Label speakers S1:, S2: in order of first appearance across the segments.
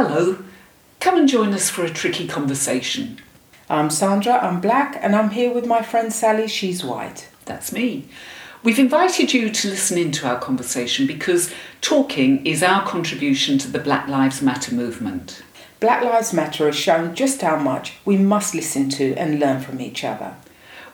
S1: Hello, come and join us for a tricky conversation.
S2: I'm Sandra, I'm black, and I'm here with my friend Sally, she's white.
S1: That's me. We've invited you to listen into our conversation because talking is our contribution to the Black Lives Matter movement.
S2: Black Lives Matter has shown just how much we must listen to and learn from each other.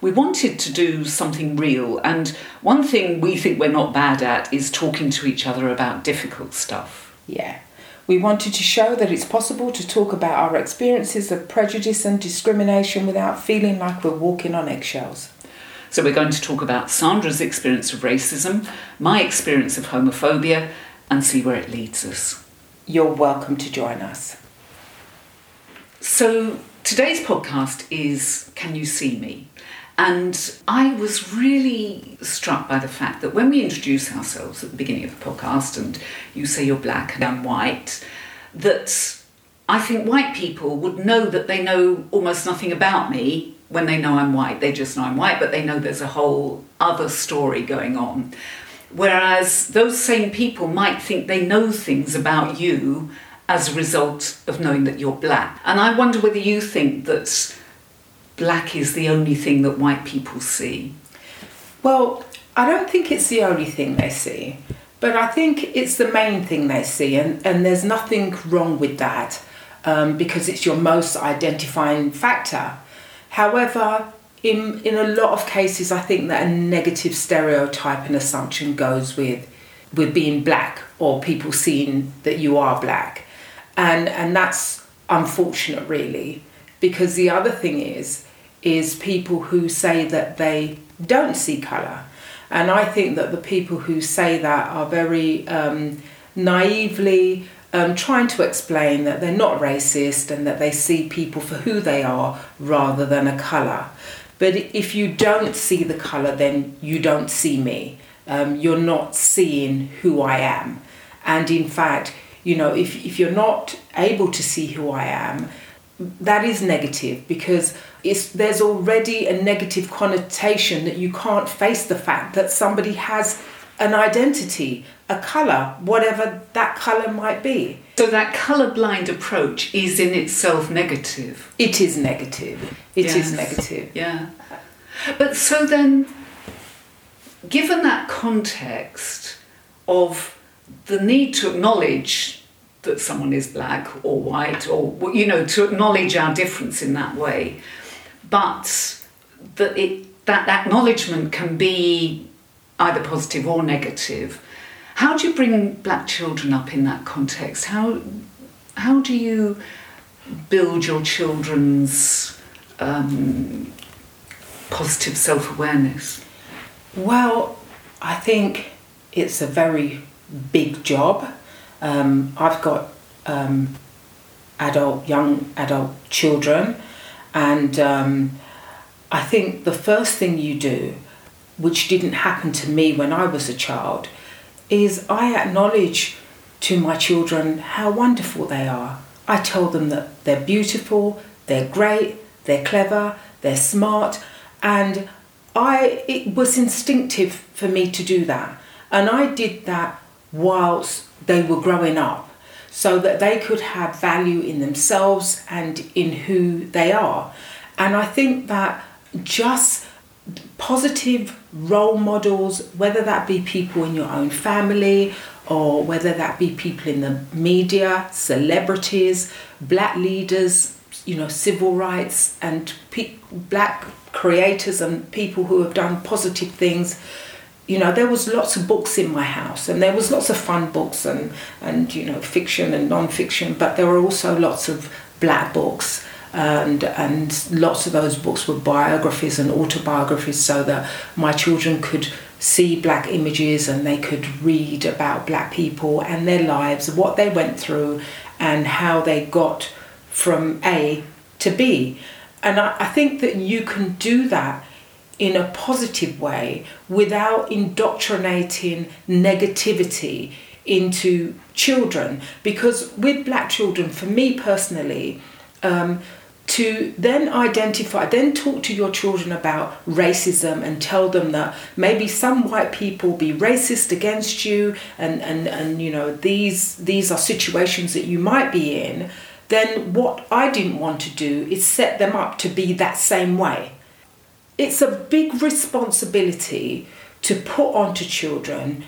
S1: We wanted to do something real, and one thing we think we're not bad at is talking to each other about difficult stuff.
S2: Yeah. We wanted to show that it's possible to talk about our experiences of prejudice and discrimination without feeling like we're walking on eggshells.
S1: So, we're going to talk about Sandra's experience of racism, my experience of homophobia, and see where it leads us.
S2: You're welcome to join us.
S1: So, today's podcast is Can You See Me? And I was really struck by the fact that when we introduce ourselves at the beginning of the podcast and you say you're black and I'm white, that I think white people would know that they know almost nothing about me when they know I'm white. They just know I'm white, but they know there's a whole other story going on. Whereas those same people might think they know things about you as a result of knowing that you're black. And I wonder whether you think that black is the only thing that white people see?
S2: Well, I don't think it's the only thing they see, but I think it's the main thing they see, and, and there's nothing wrong with that um, because it's your most identifying factor. However, in, in a lot of cases, I think that a negative stereotype and assumption goes with with being black or people seeing that you are black, and and that's unfortunate, really because the other thing is is people who say that they don't see color and i think that the people who say that are very um, naively um, trying to explain that they're not racist and that they see people for who they are rather than a color but if you don't see the color then you don't see me. Um, you're not seeing who i am. And in fact you know if, if you're not able to see who i am that is negative because it's, there's already a negative connotation that you can't face the fact that somebody has an identity, a colour, whatever that colour might be.
S1: So that colour-blind approach is in itself negative.
S2: It is negative. It yes. is negative.
S1: Yeah. But so then, given that context of the need to acknowledge that someone is black or white or you know to acknowledge our difference in that way. But that it that acknowledgement can be either positive or negative. How do you bring black children up in that context? How how do you build your children's um, positive self-awareness?
S2: Well i think it's a very big job um, I've got um, adult, young adult children, and um, I think the first thing you do, which didn't happen to me when I was a child, is I acknowledge to my children how wonderful they are. I tell them that they're beautiful, they're great, they're clever, they're smart, and I it was instinctive for me to do that. And I did that whilst they were growing up so that they could have value in themselves and in who they are. And I think that just positive role models, whether that be people in your own family or whether that be people in the media, celebrities, black leaders, you know, civil rights, and pe- black creators and people who have done positive things you know there was lots of books in my house and there was lots of fun books and and you know fiction and non-fiction but there were also lots of black books and and lots of those books were biographies and autobiographies so that my children could see black images and they could read about black people and their lives what they went through and how they got from A to B. And I, I think that you can do that in a positive way without indoctrinating negativity into children. Because with black children, for me personally, um, to then identify, then talk to your children about racism and tell them that maybe some white people be racist against you and, and, and you know these these are situations that you might be in, then what I didn't want to do is set them up to be that same way. It's a big responsibility to put onto children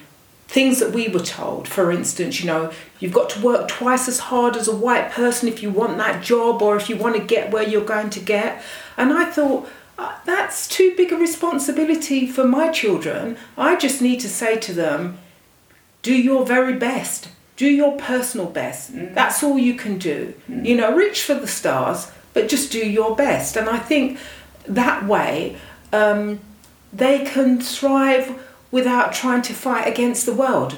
S2: things that we were told. For instance, you know, you've got to work twice as hard as a white person if you want that job or if you want to get where you're going to get. And I thought, uh, that's too big a responsibility for my children. I just need to say to them, do your very best. Do your personal best. Mm. That's all you can do. Mm. You know, reach for the stars, but just do your best. And I think that way um, they can thrive without trying to fight against the world.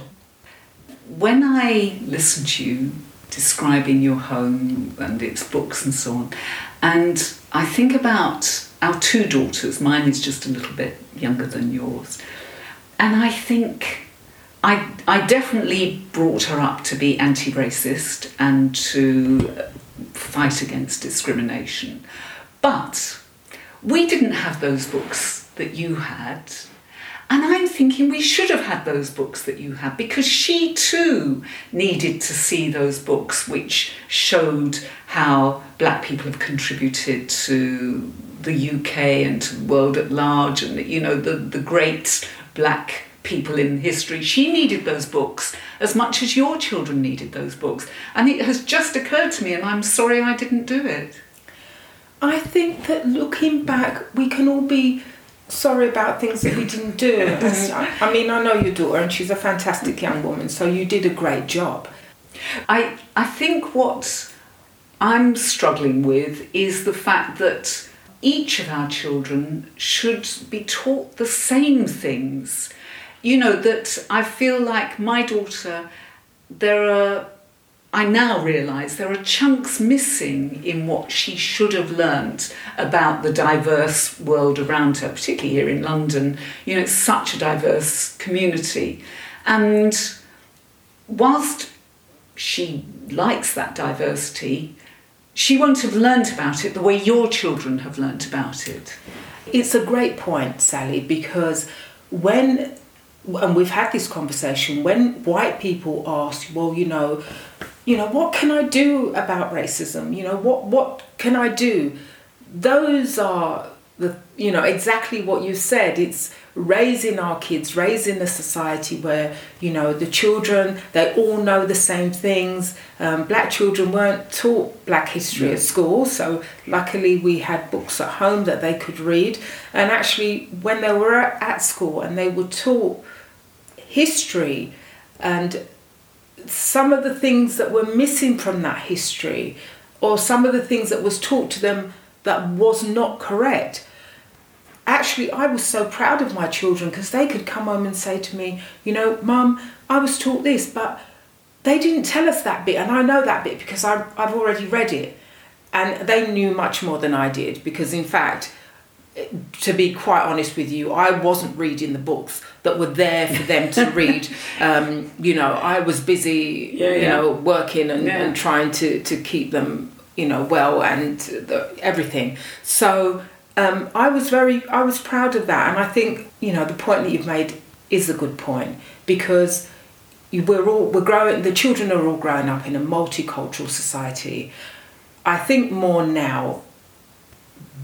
S1: When I listen to you describing your home and its books and so on, and I think about our two daughters, mine is just a little bit younger than yours, and I think I, I definitely brought her up to be anti racist and to fight against discrimination. But we didn't have those books that you had. And I'm thinking we should have had those books that you had because she too needed to see those books which showed how black people have contributed to the UK and to the world at large and you know the, the great black people in history. She needed those books as much as your children needed those books. And it has just occurred to me and I'm sorry I didn't do it.
S2: I think that looking back we can all be sorry about things that we didn't do. I, mean, I know your daughter, and she's a fantastic young woman, so you did a great job.
S1: I I think what I'm struggling with is the fact that each of our children should be taught the same things. You know that I feel like my daughter, there are I now realise there are chunks missing in what she should have learnt about the diverse world around her, particularly here in London. You know, it's such a diverse community. And whilst she likes that diversity, she won't have learnt about it the way your children have learnt about it.
S2: It's a great point, Sally, because when and we've had this conversation when white people ask, well, you know, you know, what can I do about racism? You know, what what can I do? Those are the you know exactly what you said. It's raising our kids, raising a society where you know the children they all know the same things. Um, black children weren't taught Black history yeah. at school, so luckily we had books at home that they could read. And actually, when they were at school and they were taught history and some of the things that were missing from that history or some of the things that was taught to them that was not correct. Actually i was so proud of my children because they could come home and say to me you know mum i was taught this but they didn't tell us that bit and i know that bit because I, i've already read it. And they knew much more than i did because in fact to be quite honest with you, I wasn't reading the books that were there for them to read. Um, you know, I was busy, yeah, you yeah. know, working and, yeah. and, trying to, to keep them, you know, well and the, everything. So um, I was very, I was proud of that. And I think, you know, the point that you've made is a good point because we're all, we're growing, the children are all growing up in a multicultural society. I think more now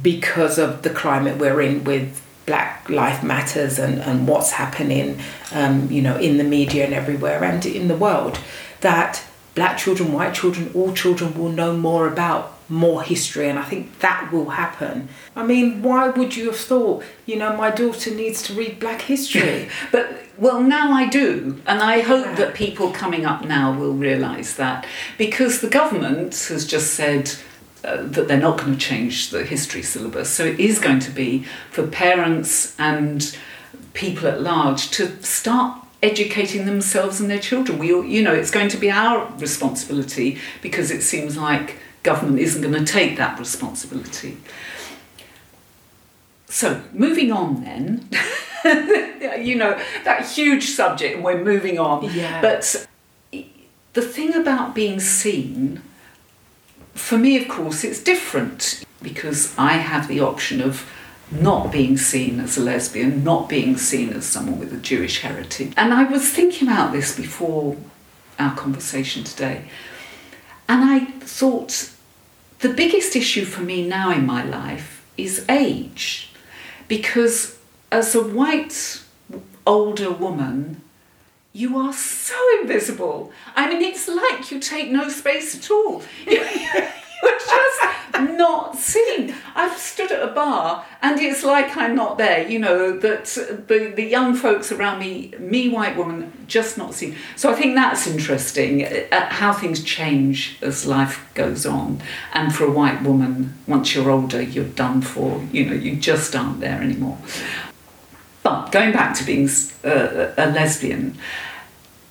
S2: because of the climate we're in with Black Life Matters and, and what's happening, um, you know, in the media and everywhere and in the world, that black children, white children, all children will know more about more history and I think that will happen. I mean, why would you have thought, you know, my daughter needs to read black history?
S1: but well, now I do, and I hope yeah. that people coming up now will realise that because the government has just said uh, that they're not going to change the history syllabus. So it is going to be for parents and people at large to start educating themselves and their children. We, you know, it's going to be our responsibility because it seems like government isn't going to take that responsibility. So moving on then, you know that huge subject, and we're moving on.
S2: Yeah.
S1: But the thing about being seen for me, of course, it's different. because I have the option of not being seen as a lesbian, not being seen as someone with a Jewish heritage. And I was thinking about this before our conversation today. And I thought the biggest issue for me now in my life is age. Because as a white older woman, you are so invisible. I mean, it's like you take no space at all. You're just not seen. I've stood at a bar and it's like I'm not there, you know, that the, the young folks around me, me, white woman, just not seen. So I think that's interesting uh, how things change as life goes on. And for a white woman, once you're older, you're done for, you know, you just aren't there anymore. But going back to being uh, a lesbian,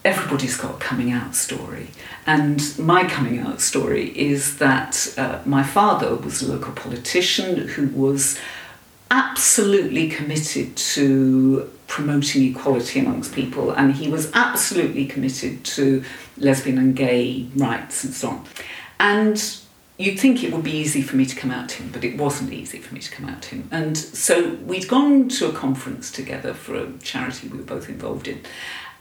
S1: everybody's got a coming out story. And my coming out story is that uh, my father was a local politician who was absolutely committed to promoting equality amongst people, and he was absolutely committed to lesbian and gay rights and so on. And you'd think it would be easy for me to come out to him, but it wasn't easy for me to come out to him. And so we'd gone to a conference together for a charity we were both involved in.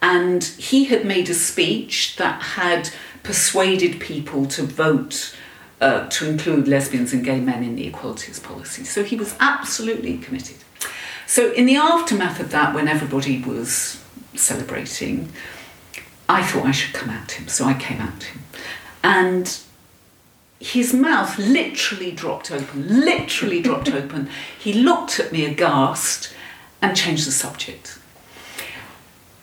S1: And he had made a speech that had persuaded people to vote uh, to include lesbians and gay men in the equalities policy. So he was absolutely committed. So, in the aftermath of that, when everybody was celebrating, I thought I should come out to him. So I came out to him. And his mouth literally dropped open, literally dropped open. He looked at me aghast and changed the subject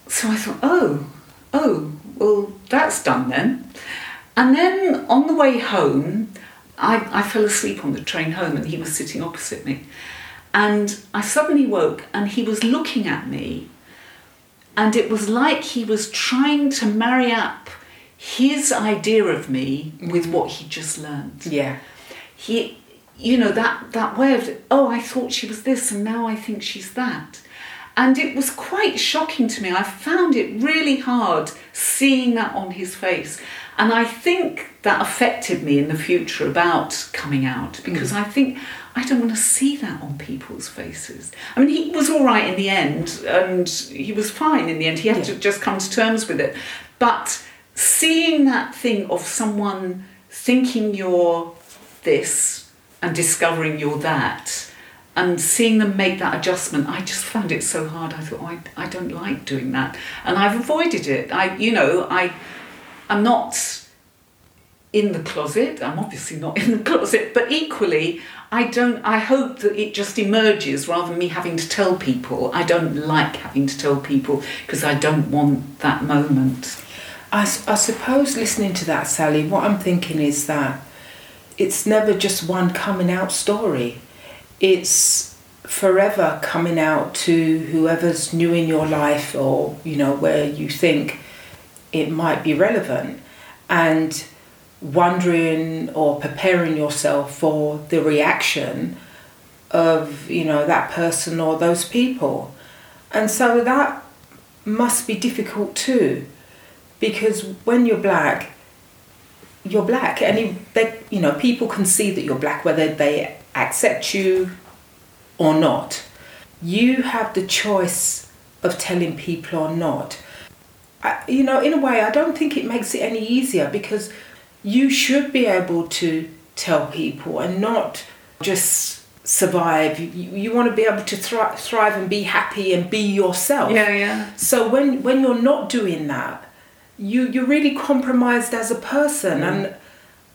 S1: so I thought, oh, oh, well, that's done then. And then on the way home, I, I fell asleep on the train home and he was sitting opposite me. And I suddenly woke and he was looking at me, and it was like he was trying to marry up his idea of me with what he just learned.
S2: Yeah.
S1: He, you know, that, that way of, oh, I thought she was this and now I think she's that. And it was quite shocking to me. I found it really hard seeing that on his face. And I think that affected me in the future about coming out because mm. I think I don't want to see that on people's faces. I mean, he was all right in the end and he was fine in the end. He had yeah. to just come to terms with it. But seeing that thing of someone thinking you're this and discovering you're that and seeing them make that adjustment, I just found it so hard. I thought, oh, I, I don't like doing that, and I've avoided it. I, you know, I, I'm not in the closet. I'm obviously not in the closet, but equally, I don't. I hope that it just emerges rather than me having to tell people. I don't like having to tell people because I don't want that moment.
S2: I, I suppose listening to that, Sally, what I'm thinking is that it's never just one coming out story. It's forever coming out to whoever's new in your life or you know where you think it might be relevant and wondering or preparing yourself for the reaction of you know that person or those people. And so that must be difficult too because when you're black you're black and they, you know people can see that you're black whether they accept you or not. You have the choice of telling people or not. I, you know, in a way, I don't think it makes it any easier because you should be able to tell people and not just survive. You, you want to be able to thri- thrive and be happy and be yourself.
S1: Yeah, yeah.
S2: So when when you're not doing that, you you're really compromised as a person, mm. and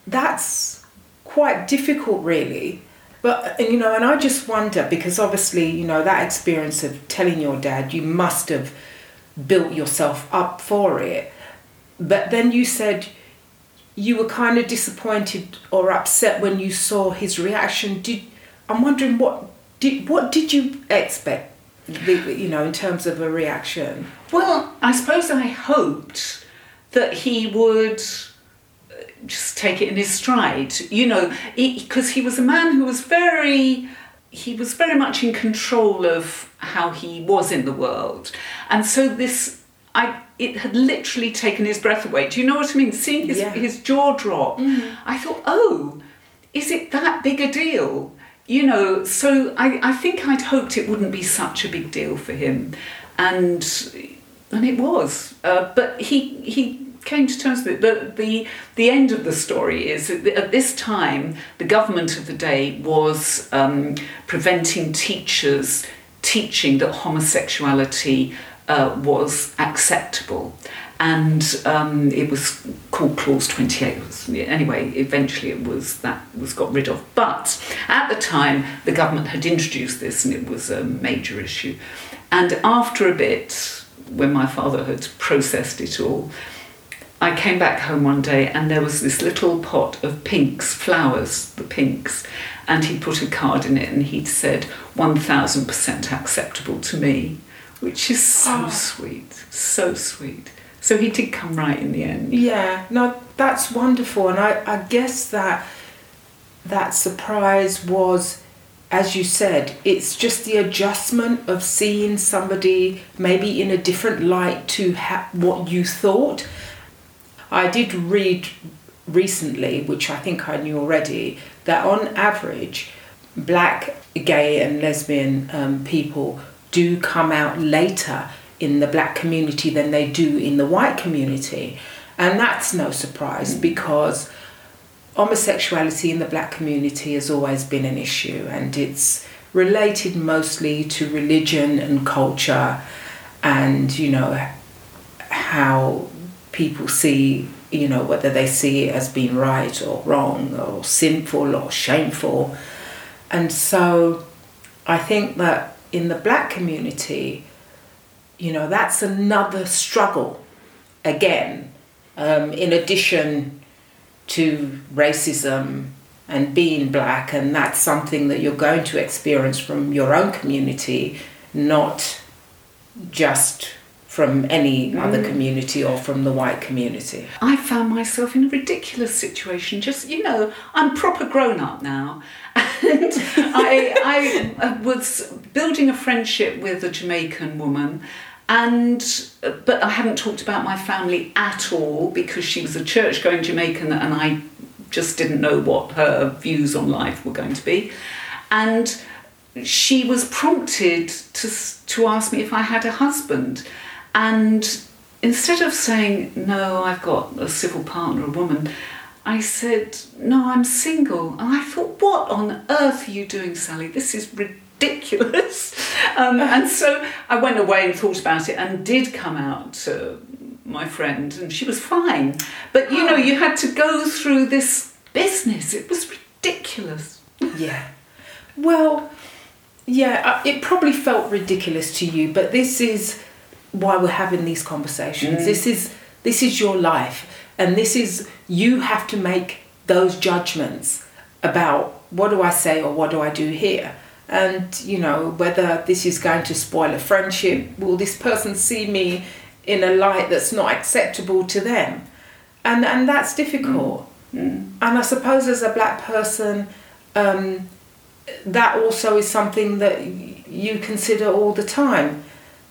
S2: that's quite difficult, really. But you know, and I just wonder because obviously, you know, that experience of telling your dad, you must have built yourself up for it. But then you said you were kind of disappointed or upset when you saw his reaction. Did I'm wondering what did what did you expect? You know, in terms of a reaction.
S1: Well, I suppose I hoped that he would just take it in his stride, you know, because he, he was a man who was very he was very much in control of how he was in the world. And so this I it had literally taken his breath away. Do you know what I mean? Seeing his, yeah. his jaw drop, mm. I thought, oh, is it that big a deal? You know, so I, I think I'd hoped it wouldn't be such a big deal for him. And and it was. Uh, but he he came to terms with it. The, the, the end of the story is that at this time, the government of the day was um, preventing teachers teaching that homosexuality uh, was acceptable. And um, it was called Clause 28. Anyway, eventually it was that was got rid of. But at the time, the government had introduced this, and it was a major issue. And after a bit, when my father had processed it all, I came back home one day and there was this little pot of pinks, flowers, the pinks, and he put a card in it and he'd said 1000% acceptable to me, which is so oh. sweet, so sweet. So he did come right in the end.
S2: Yeah, no, that's wonderful. And I, I guess that that surprise was as you said, it's just the adjustment of seeing somebody maybe in a different light to ha- what you thought. I did read recently, which I think I knew already, that on average, black, gay, and lesbian um, people do come out later in the black community than they do in the white community. And that's no surprise mm. because homosexuality in the black community has always been an issue and it's related mostly to religion and culture and you know how people see you know whether they see it as being right or wrong or sinful or shameful. And so i think that in the black community you know that's another struggle. Again um, in addition to racism and being black, and that's something that you're going to experience from your own community, not just from any mm. other community or from the white community.
S1: I found myself in a ridiculous situation. Just, you know, I'm proper grown up now. And I, I was building a friendship with a Jamaican woman and but I hadn't talked about my family at all because she was a church going Jamaican and I just didn't know what her views on life were going to be. And she was prompted to, to ask me if I had a husband. And instead of saying, No, I've got a civil partner, a woman, I said, No, I'm single. And I thought, What on earth are you doing, Sally? This is ridiculous. Um, and so I went away and thought about it and did come out to my friend, and she was fine. But you know, you had to go through this business. It was ridiculous.
S2: Yeah. Well, yeah, uh, it probably felt ridiculous to you, but this is why we're having these conversations. Mm. This is this is your life, and this is you have to make those judgments about what do I say or what do I do here and you know whether this is going to spoil a friendship will this person see me in a light that's not acceptable to them and and that's difficult mm. Mm. and i suppose as a black person um, that also is something that you consider all the time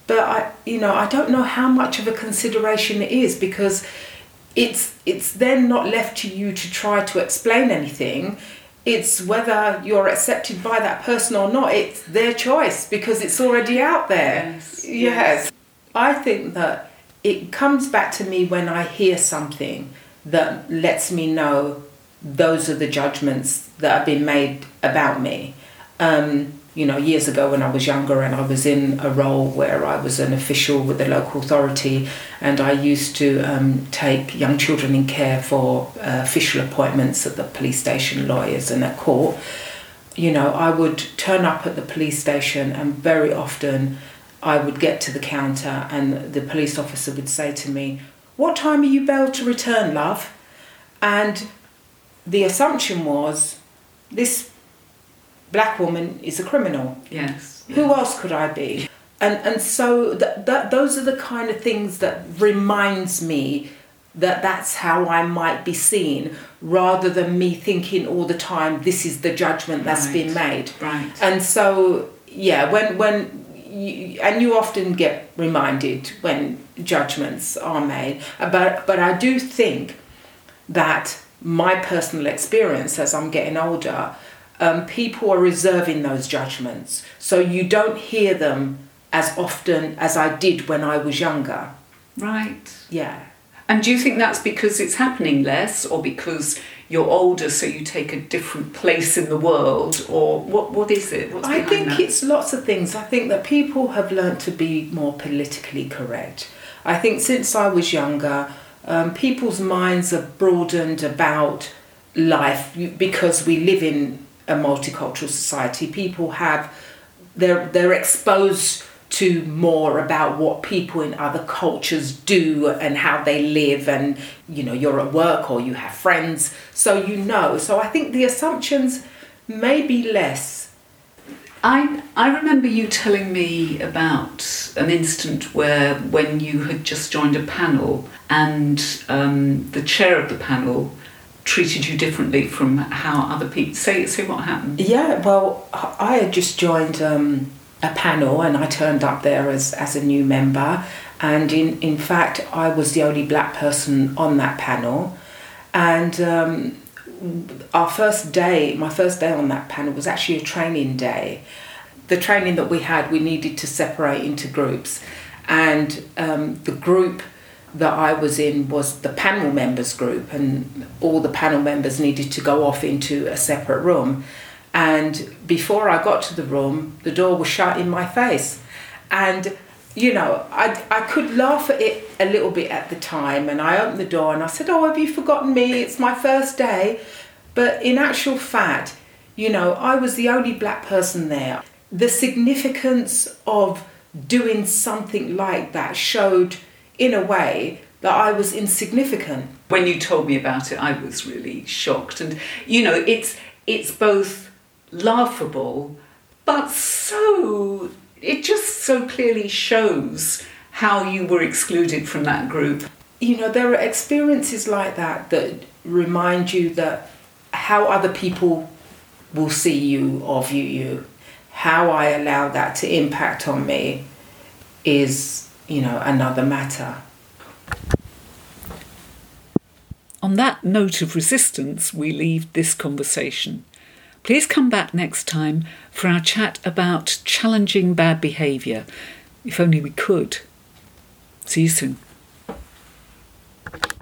S2: but i you know i don't know how much of a consideration it is because it's it's then not left to you to try to explain anything. It's whether you're accepted by that person or not. It's their choice because it's already out there.
S1: Yes,
S2: yes. yes. i think that it comes back to me when i hear something that lets me know those are the judgments that have been made about me. Um, you know, years ago when I was younger and I was in a role where I was an official with the local authority and I used to um, take young children in care for uh, official appointments at the police station, lawyers, and at court. You know, I would turn up at the police station and very often I would get to the counter and the police officer would say to me, What time are you bailed to return, love? And the assumption was this black woman is a criminal.
S1: Yes.
S2: Who else could I be? And and so that, that those are the kind of things that reminds me that that's how I might be seen rather than me thinking all the time this is the judgment that's right. been made.
S1: Right.
S2: And so yeah, when when you, and you often get reminded when judgments are made, uh, but but I do think that my personal experience as I'm getting older, um, people are reserving those judgments. So you don't hear them as often as I did when I was younger.
S1: Right.
S2: Yeah.
S1: And do you think that's because it's happening less or because you're older so you take a different place in the world or what what is it? What's
S2: I think
S1: that?
S2: it's lots of things. I think that people have learned to be more politically correct. I think since I was younger, um, people's minds have broadened about life because we live in a multicultural society. People have they're they're exposed to more about what people in other cultures do and how they live and you know you're at work or you have friends. So you know. So i think the assumptions may be less.
S1: I, I remember you telling me about an instant where when you had just joined a panel and um, the chair of the panel treated you differently from how other people say say what happened
S2: yeah well i had just joined um, a panel and I turned up there as, as a new member. And in, in fact, I was the only black person on that panel. And um, our first day, my first day on that panel was actually a training day. The training that we had, we needed to separate into groups. And um, the group that I was in was the panel members group, and all the panel members needed to go off into a separate room. And before I got to the room, the door was shut in my face. And, you know, I, I could laugh at it a little bit at the time. And I opened the door and I said, Oh, have you forgotten me? It's my first day. But in actual fact, you know, I was the only black person there. The significance of doing something like that showed, in a way, that I was insignificant.
S1: When you told me about it, I was really shocked. And, you know, it's, it's both laughable, but so it just so clearly shows how you were excluded from that group.
S2: You know, there are experiences like that that remind you that how other people will see you or view you, how I allow that to impact on me is, you know, another matter.
S1: On that note of resistance, we leave this conversation. Please come back next time for our chat about challenging bad behaviour. If only we could. See you soon.